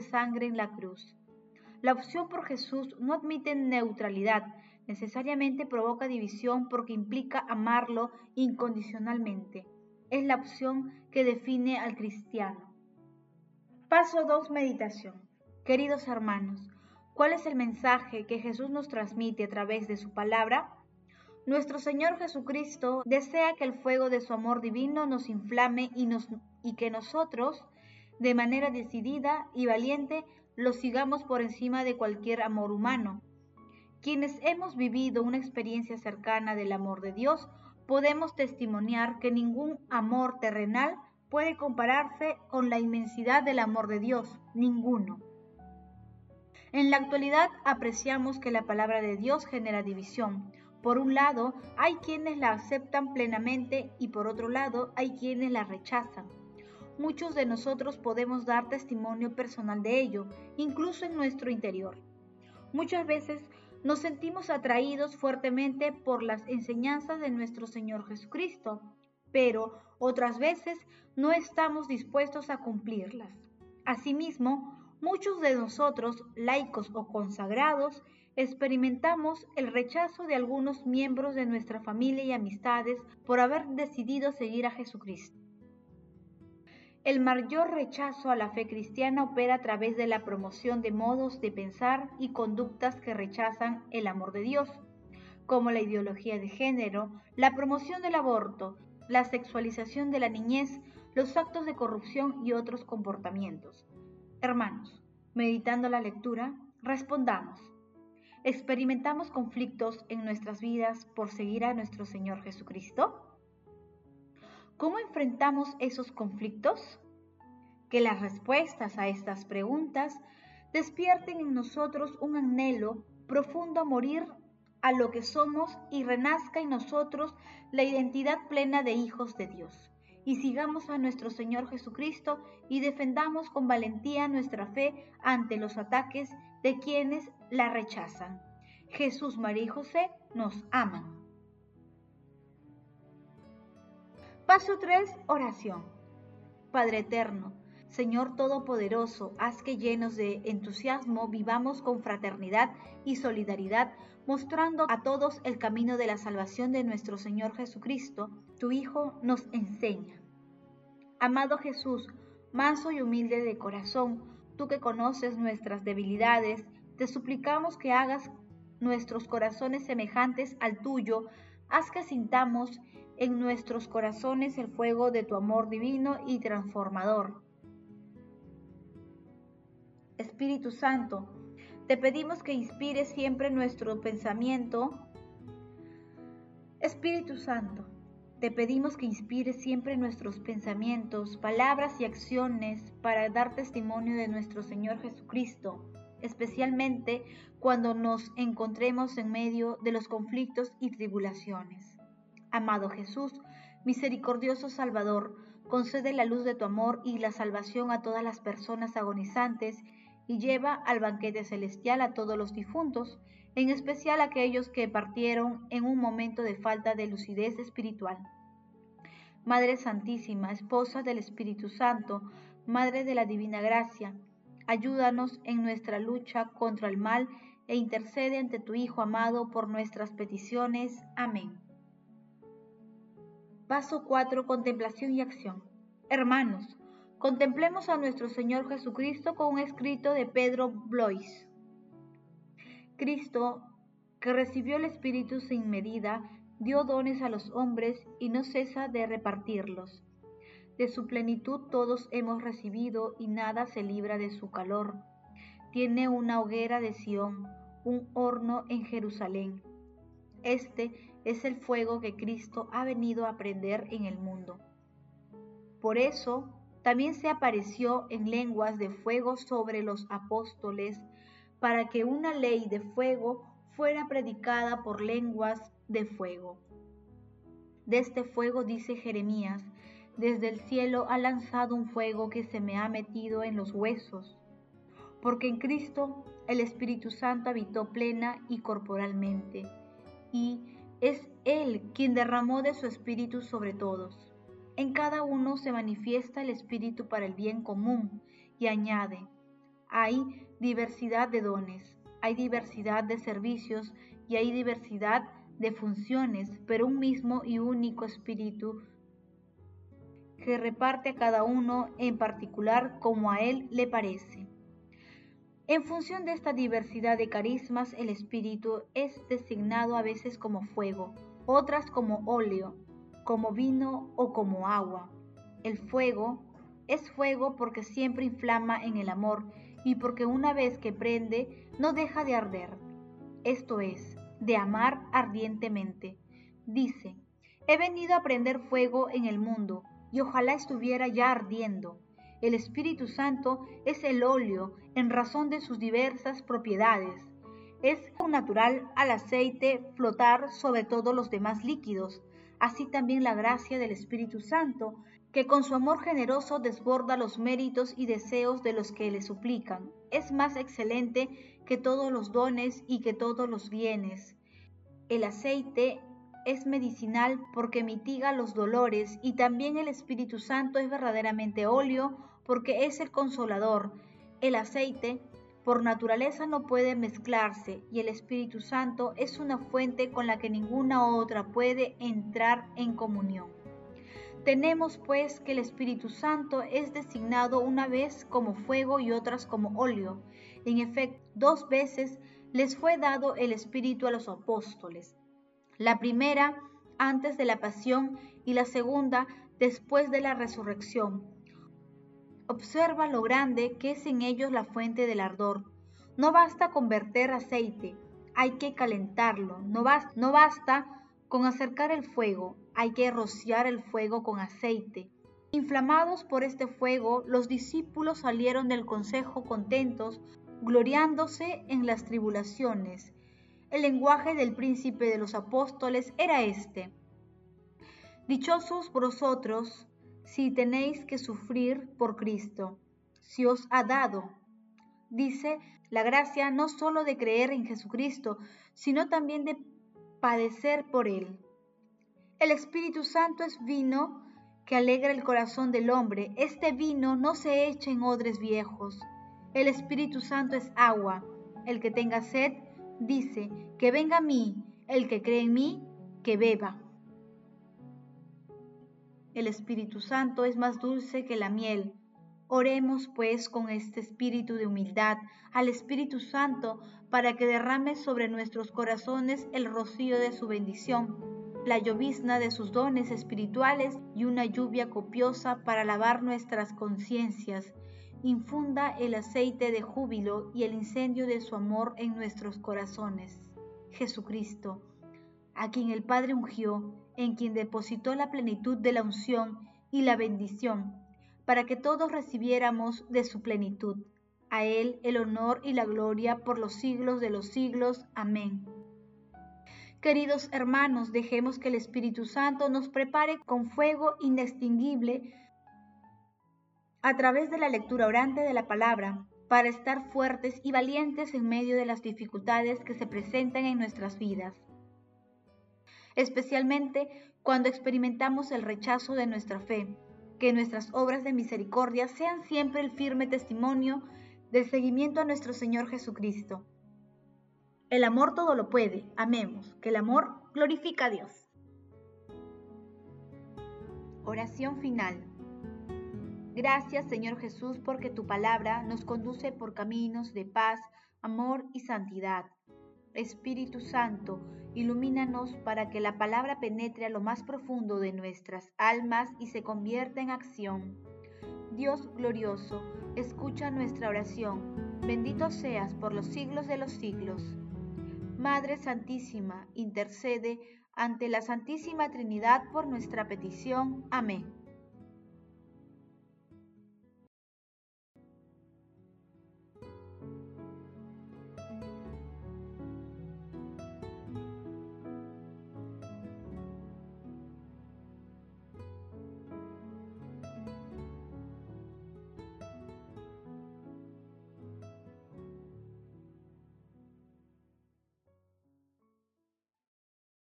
sangre en la cruz. La opción por Jesús no admite neutralidad, necesariamente provoca división porque implica amarlo incondicionalmente. Es la opción que define al cristiano. Paso 2. Meditación. Queridos hermanos, ¿cuál es el mensaje que Jesús nos transmite a través de su palabra? Nuestro Señor Jesucristo desea que el fuego de su amor divino nos inflame y que nosotros, de manera decidida y valiente, lo sigamos por encima de cualquier amor humano. Quienes hemos vivido una experiencia cercana del amor de Dios, podemos testimoniar que ningún amor terrenal puede compararse con la inmensidad del amor de Dios, ninguno. En la actualidad apreciamos que la palabra de Dios genera división. Por un lado, hay quienes la aceptan plenamente y por otro lado, hay quienes la rechazan. Muchos de nosotros podemos dar testimonio personal de ello, incluso en nuestro interior. Muchas veces nos sentimos atraídos fuertemente por las enseñanzas de nuestro Señor Jesucristo, pero otras veces no estamos dispuestos a cumplirlas. Asimismo, muchos de nosotros, laicos o consagrados, experimentamos el rechazo de algunos miembros de nuestra familia y amistades por haber decidido seguir a Jesucristo. El mayor rechazo a la fe cristiana opera a través de la promoción de modos de pensar y conductas que rechazan el amor de Dios, como la ideología de género, la promoción del aborto, la sexualización de la niñez, los actos de corrupción y otros comportamientos. Hermanos, meditando la lectura, respondamos. ¿Experimentamos conflictos en nuestras vidas por seguir a nuestro Señor Jesucristo? ¿Cómo enfrentamos esos conflictos? Que las respuestas a estas preguntas despierten en nosotros un anhelo profundo a morir a lo que somos y renazca en nosotros la identidad plena de hijos de Dios. Y sigamos a nuestro Señor Jesucristo y defendamos con valentía nuestra fe ante los ataques de quienes la rechazan. Jesús, María y José nos aman. Paso 3. Oración. Padre Eterno, Señor Todopoderoso, haz que llenos de entusiasmo vivamos con fraternidad y solidaridad, mostrando a todos el camino de la salvación de nuestro Señor Jesucristo, tu Hijo nos enseña. Amado Jesús, manso y humilde de corazón, tú que conoces nuestras debilidades, te suplicamos que hagas nuestros corazones semejantes al tuyo, haz que sintamos en nuestros corazones el fuego de tu amor divino y transformador. Espíritu Santo, te pedimos que inspire siempre nuestro pensamiento. Espíritu Santo, te pedimos que inspire siempre nuestros pensamientos, palabras y acciones para dar testimonio de nuestro Señor Jesucristo, especialmente cuando nos encontremos en medio de los conflictos y tribulaciones. Amado Jesús, misericordioso Salvador, concede la luz de tu amor y la salvación a todas las personas agonizantes y lleva al banquete celestial a todos los difuntos, en especial a aquellos que partieron en un momento de falta de lucidez espiritual. Madre Santísima, Esposa del Espíritu Santo, Madre de la Divina Gracia, ayúdanos en nuestra lucha contra el mal e intercede ante tu Hijo amado por nuestras peticiones. Amén. Paso 4. Contemplación y acción. Hermanos, contemplemos a nuestro Señor Jesucristo con un escrito de Pedro Blois. Cristo, que recibió el Espíritu sin medida, dio dones a los hombres y no cesa de repartirlos. De su plenitud todos hemos recibido y nada se libra de su calor. Tiene una hoguera de Sión, un horno en Jerusalén. Este es el fuego que Cristo ha venido a prender en el mundo. Por eso, también se apareció en lenguas de fuego sobre los apóstoles, para que una ley de fuego fuera predicada por lenguas de fuego. De este fuego dice Jeremías, desde el cielo ha lanzado un fuego que se me ha metido en los huesos, porque en Cristo el Espíritu Santo habitó plena y corporalmente, y es Él quien derramó de su Espíritu sobre todos. En cada uno se manifiesta el Espíritu para el bien común y añade, hay diversidad de dones, hay diversidad de servicios y hay diversidad de funciones, pero un mismo y único espíritu que reparte a cada uno en particular como a él le parece. En función de esta diversidad de carismas, el espíritu es designado a veces como fuego, otras como óleo, como vino o como agua. El fuego es fuego porque siempre inflama en el amor y porque una vez que prende no deja de arder. Esto es, de amar ardientemente. Dice, he venido a prender fuego en el mundo y ojalá estuviera ya ardiendo. El Espíritu Santo es el óleo en razón de sus diversas propiedades. Es natural al aceite flotar sobre todos los demás líquidos. Así también la gracia del Espíritu Santo, que con su amor generoso desborda los méritos y deseos de los que le suplican. Es más excelente que todos los dones y que todos los bienes. El aceite es medicinal porque mitiga los dolores y también el Espíritu Santo es verdaderamente óleo porque es el consolador. El aceite por naturaleza no puede mezclarse y el Espíritu Santo es una fuente con la que ninguna otra puede entrar en comunión. Tenemos pues que el Espíritu Santo es designado una vez como fuego y otras como óleo. En efecto, dos veces les fue dado el Espíritu a los apóstoles la primera antes de la pasión y la segunda después de la resurrección. Observa lo grande que es en ellos la fuente del ardor. No basta con verter aceite, hay que calentarlo. No, basta con acercar el fuego, hay que rociar el fuego con aceite. Inflamados por este fuego, los discípulos salieron del consejo contentos, gloriándose en las tribulaciones el lenguaje del príncipe de los apóstoles era este. Dichosos vosotros si tenéis que sufrir por Cristo, si os ha dado, dice, la gracia no sólo de creer en Jesucristo, sino también de padecer por Él. El Espíritu Santo es vino que alegra el corazón del hombre. Este vino no se echa en odres viejos. El Espíritu Santo es agua. El que tenga sed, dice, que venga a mí, el que cree en mí, que beba. El Espíritu Santo es más dulce que la miel. Oremos pues con este espíritu de humildad al Espíritu Santo para que derrame sobre nuestros corazones el rocío de su bendición, la llovizna de sus dones espirituales y una lluvia copiosa para lavar nuestras conciencias infunda el aceite de júbilo y el incendio de su amor en nuestros corazones. Jesucristo, a quien el Padre ungió, en quien depositó la plenitud de la unción y la bendición, para que todos recibiéramos de su plenitud. A Él el honor y la gloria por los siglos de los siglos. Amén. Queridos hermanos, dejemos que el Espíritu Santo nos prepare con fuego inextinguible a través de la lectura orante de la palabra para estar fuertes y valientes en medio de las dificultades que se presentan en nuestras vidas, especialmente cuando experimentamos el rechazo de nuestra fe, que nuestras obras de misericordia sean siempre el firme testimonio del seguimiento a nuestro Señor Jesucristo. El amor todo lo puede, amemos, que el amor glorifica a Dios. Oración final. Gracias Señor Jesús porque tu palabra nos conduce por caminos de paz, amor y santidad. Espíritu Santo, ilumínanos para que la palabra penetre a lo más profundo de nuestras almas y se convierta en acción. Dios glorioso, escucha nuestra oración. Bendito seas por los siglos de los siglos. Madre Santísima, intercede ante la Santísima Trinidad por nuestra petición. Amén.